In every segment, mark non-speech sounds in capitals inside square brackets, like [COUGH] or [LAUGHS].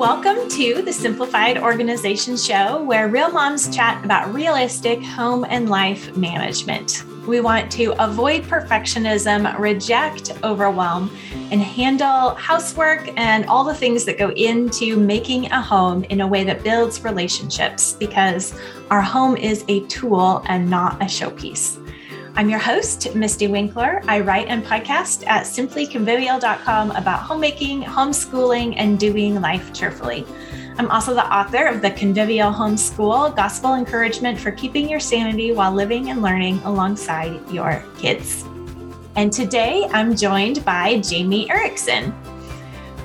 Welcome to the Simplified Organization Show, where real moms chat about realistic home and life management. We want to avoid perfectionism, reject overwhelm, and handle housework and all the things that go into making a home in a way that builds relationships because our home is a tool and not a showpiece. I'm your host, Mystie Winckler. I write and podcast at simplyconvivial.com about homemaking, homeschooling, and doing life cheerfully. I'm also the author of The Convivial Homeschool Gospel Encouragement for Keeping Your Sanity While Living and Learning Alongside Your Kids. And today I'm joined by Jamie Erickson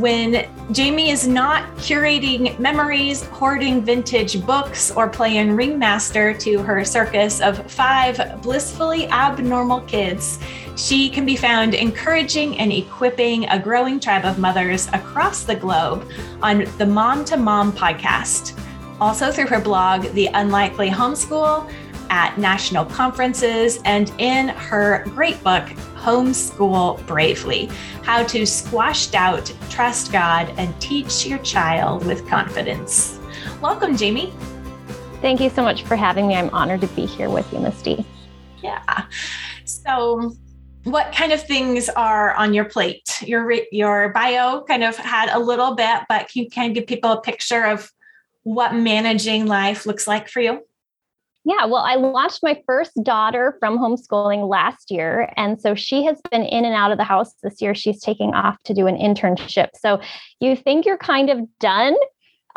when Jamie is not curating memories, hoarding vintage books, or playing ringmaster to her circus of five blissfully abnormal kids, she can be found encouraging and equipping a growing tribe of mothers across the globe on the Mom to Mom podcast. Also, through her blog, The Unlikely Homeschool, at national conferences, and in her great book, Homeschool Bravely How to Squash Doubt, Trust God, and Teach Your Child with Confidence. Welcome, Jamie. Thank you so much for having me. I'm honored to be here with you, Mystie. Yeah. So, what kind of things are on your plate? Your your bio kind of had a little bit, but can you kind of give people a picture of what managing life looks like for you? Yeah, well, I launched my first daughter from homeschooling last year. And so she has been in and out of the house this year. She's taking off to do an internship. So you think you're kind of done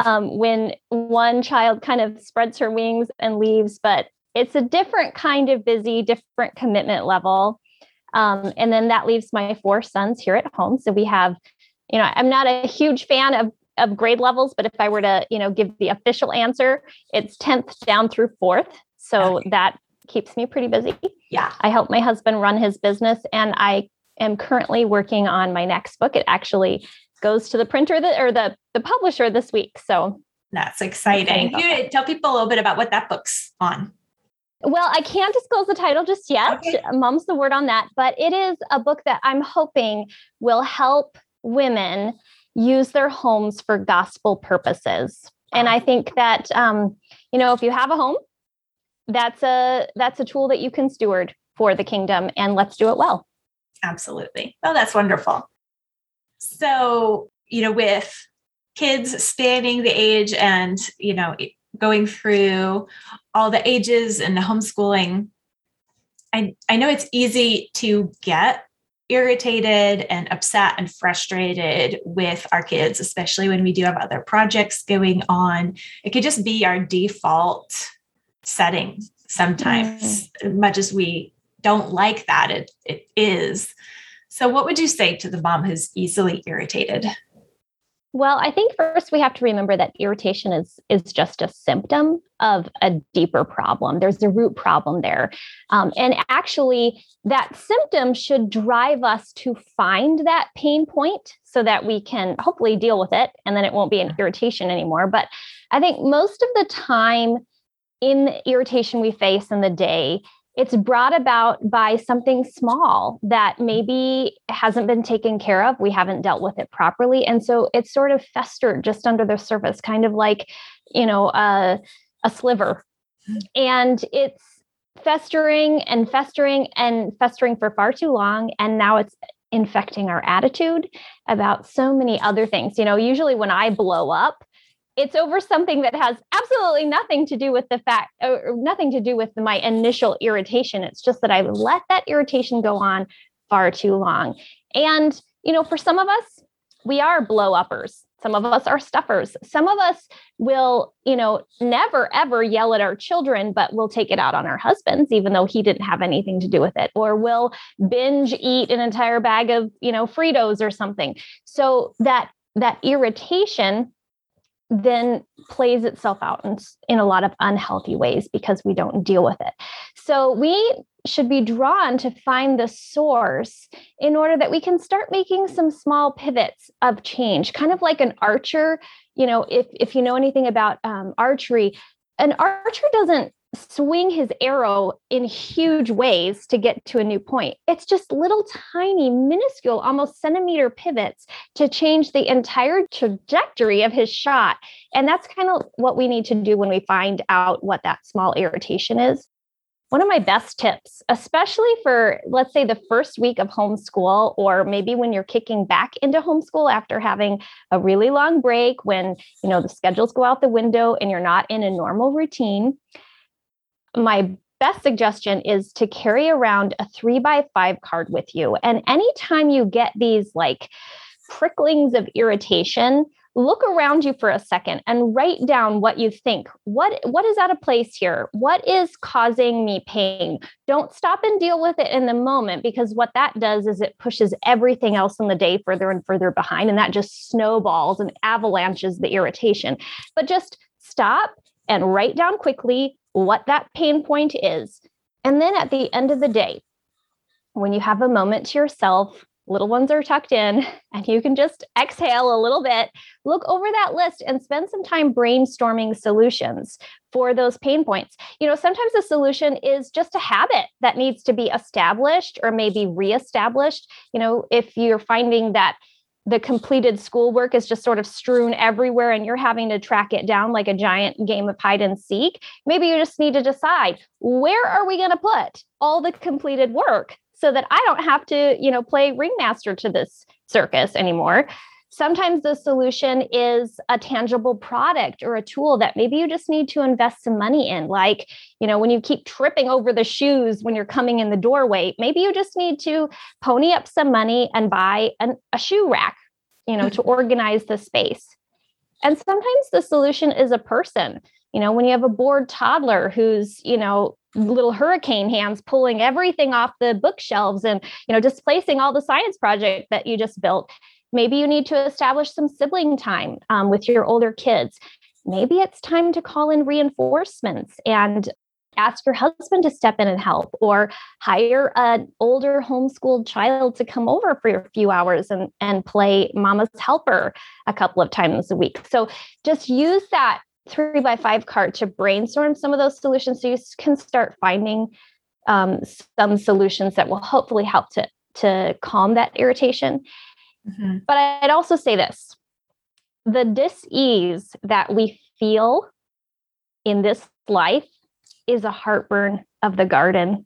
um, when one child kind of spreads her wings and leaves, but it's a different kind of busy, different commitment level. Um, and then that leaves my four sons here at home. So we have, you know, I'm not a huge fan of of grade levels, but if I were to, you know, give the official answer, it's 10th down through 4th. So okay. that keeps me pretty busy. Yeah. I help my husband run his business and I am currently working on my next book. It actually goes to the printer that, or the the publisher this week. So that's exciting. You tell people a little bit about what that book's on. Well, I can't disclose the title just yet. Okay. Mom's the word on that, but it is a book that I'm hoping will help women use their homes for gospel purposes. And I think that, um, you know, if you have a home, that's a that's a tool that you can steward for the kingdom, and let's do it well. Absolutely. Oh, that's wonderful. So, you know, with kids spanning the age and you know going through all the ages and the homeschooling, I I know it's easy to get irritated and upset and frustrated with our kids, especially when we do have other projects going on. It could just be our default setting sometimes, mm. much as we don't like that, it, it is. So, what would you say to the mom who's easily irritated? Well, I think first we have to remember that irritation is is just a symptom of a deeper problem. There's a root problem there, um, and actually, that symptom should drive us to find that pain point so that we can hopefully deal with it, and then it won't be an irritation anymore. But I think most of the time, in the irritation we face in the day, it's brought about by something small that maybe hasn't been taken care of. We haven't dealt with it properly. And so it's sort of festered just under the surface, kind of like, you know, a, a sliver. And it's festering and festering and festering for far too long. And now it's infecting our attitude about so many other things. You know, usually when I blow up, it's over something that has absolutely nothing to do with the fact or nothing to do with my initial irritation. It's just that i let that irritation go on far too long. And you know for some of us we are blow uppers some of us are stuffers. Some of us will you know never ever yell at our children but we'll take it out on our husbands even though he didn't have anything to do with it or we'll binge eat an entire bag of you know fritos or something. So that that irritation then plays itself out in, in a lot of unhealthy ways because we don't deal with it. So we should be drawn to find the source in order that we can start making some small pivots of change, kind of like an archer. You know, if if you know anything about um, archery, an archer doesn't swing his arrow in huge ways to get to a new point. It's just little tiny, minuscule, almost centimeter pivots to change the entire trajectory of his shot. And that's kind of what we need to do when we find out what that small irritation is. One of my best tips, especially for, let's say, the first week of homeschool, or maybe when you're kicking back into homeschool after having a really long break, when you know the schedules go out the window and you're not in a normal routine, my best suggestion is to carry around a three by five card with you. And anytime you get these like pricklings of irritation, look around you for a second and write down what you think. What what is out of place here? What is causing me pain? Don't stop and deal with it in the moment because what that does is it pushes everything else in the day further and further behind and that just snowballs and avalanches the irritation. But just stop and write down quickly what that pain point is. And then at the end of the day, when you have a moment to yourself, little ones are tucked in, [LAUGHS] and you can just exhale a little bit, look over that list and spend some time brainstorming solutions for those pain points. You know, sometimes the solution is just a habit that needs to be established or maybe reestablished. You know, if you're finding that the completed schoolwork is just sort of strewn everywhere and you're having to track it down like a giant game of hide and seek maybe you just need to decide where are we going to put all the completed work so that i don't have to you know play ringmaster to this circus anymore sometimes the solution is a tangible product or a tool that maybe you just need to invest some money in. Like you know when you keep tripping over the shoes when you're coming in the doorway maybe you just need to pony up some money and buy an, a shoe rack you know to [LAUGHS] organize the space. And sometimes the solution is a person. You know when you have a bored toddler who's you know little hurricane hands pulling everything off the bookshelves and you know displacing all the science project that you just built maybe you need to establish some sibling time um, with your older kids. Maybe it's time to call in reinforcements and ask your husband to step in and help or hire an older homeschooled child to come over for a few hours and, and play mama's helper a couple of times a week. So just use that three by five card to brainstorm some of those solutions so you can start finding um, some solutions that will hopefully help to to calm that irritation mm-hmm. but i'd also say this the dis-ease that we feel in this life is a heartburn of the garden.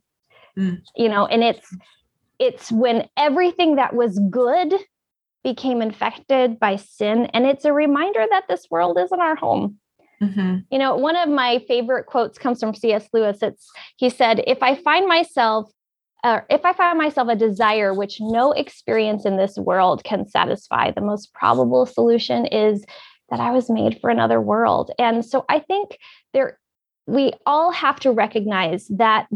Mm. You know, and it's it's when everything that was good became infected by sin and it's a reminder that this world isn't our home. Mm-hmm. You know, one of my favorite quotes comes from C.S. Lewis. It's he said, "If I find myself uh, if I find myself a desire which no experience in this world can satisfy, the most probable solution is that I was made for another world. And so I think there we all have to recognize that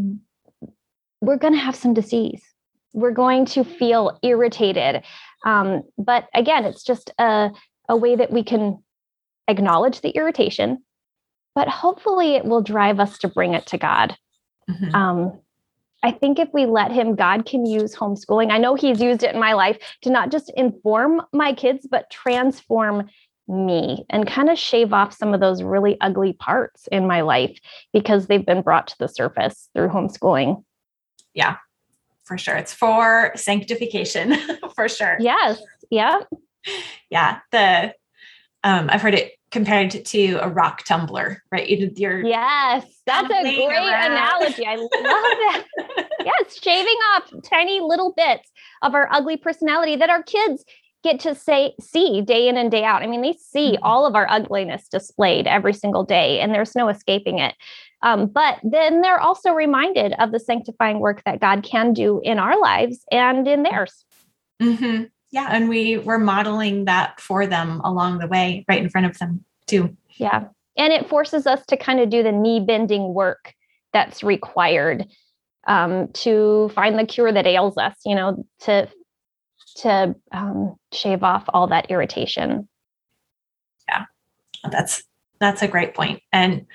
we're going to have some disease. We're going to feel irritated. Um, but again, it's just a, a way that we can acknowledge the irritation, but hopefully it will drive us to bring it to God. Mm-hmm. Um, I think if we let him, God can use homeschooling. I know he's used it in my life to not just inform my kids, but transform me and kind of shave off some of those really ugly parts in my life because they've been brought to the surface through homeschooling. Yeah, for sure. It's for sanctification, [LAUGHS] for sure. Yes. Yeah. Yeah. The um, I've heard it compared to a rock tumbler, right? You're yes, that's a great around. I love that. yes, shaving off tiny little bits of our ugly personality that our kids get to say see day in and day out. I mean, they see mm-hmm. all of our ugliness displayed every single day, and there's no escaping it. Um, but then they're also reminded of the sanctifying work that God can do in our lives and in theirs. Mm-hmm. Yeah, and we were modeling that for them along the way, right in front of them too. Yeah, and it forces us to kind of do the knee bending work that's required um, to find the cure that ails us. You know, to to um, shave off all that irritation. Yeah, that's that's a great. And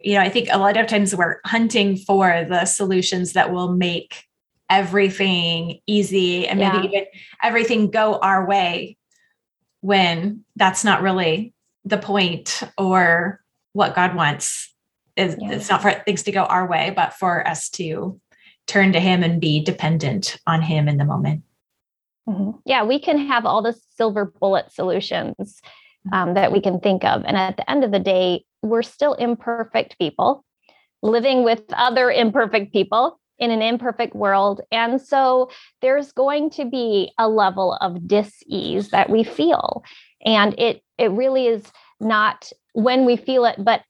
you know, I think a lot of times we're hunting for the solutions that will make everything easy and maybe yeah. even everything go our way when that's not really the point or what God wants It's, yeah. it's not for things to go our way, but for us to turn to Him and be dependent on Him in the moment. Mm-hmm. Yeah, we can have all the silver bullet solutions um, that we can think of. And at the end of the day, we're still imperfect people living with other imperfect people in an imperfect world. And so there's going to be a level of dis-ease that we feel. And it it really is not when we feel it, but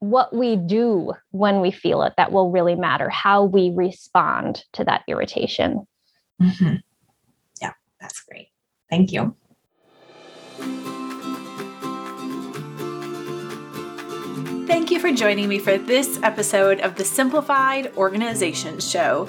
what we do when we feel it that will really matter, how we respond to that irritation. Mm-hmm. Yeah, that's great. Thank you. Thank you for joining me for this episode of the Simplified Organization Show.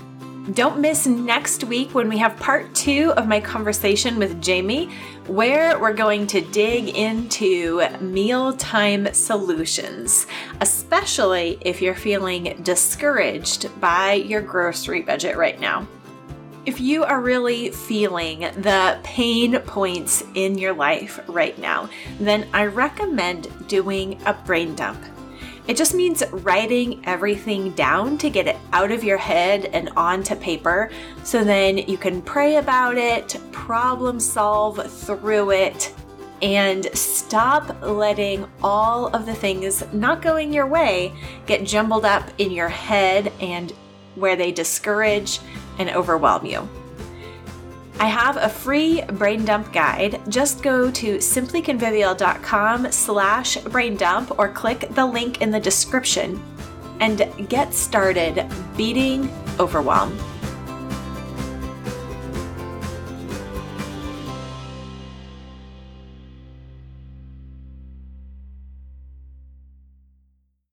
Don't miss next week when we have part two of my conversation with Jamie, where we're going to dig into mealtime solutions, especially if you're feeling discouraged by your grocery budget right now. If you are really feeling the pain points in your life right now, then I recommend doing a brain dump. It just means writing everything down to get it out of your head and onto paper so then you can pray about it, problem solve through it, and stop letting all of the things not going your way get jumbled up in your head and where they discourage and overwhelm you. I have a free brain dump guide. Just go to simplyconvivial.com slash brain dump or click the link in the description and get started beating overwhelm.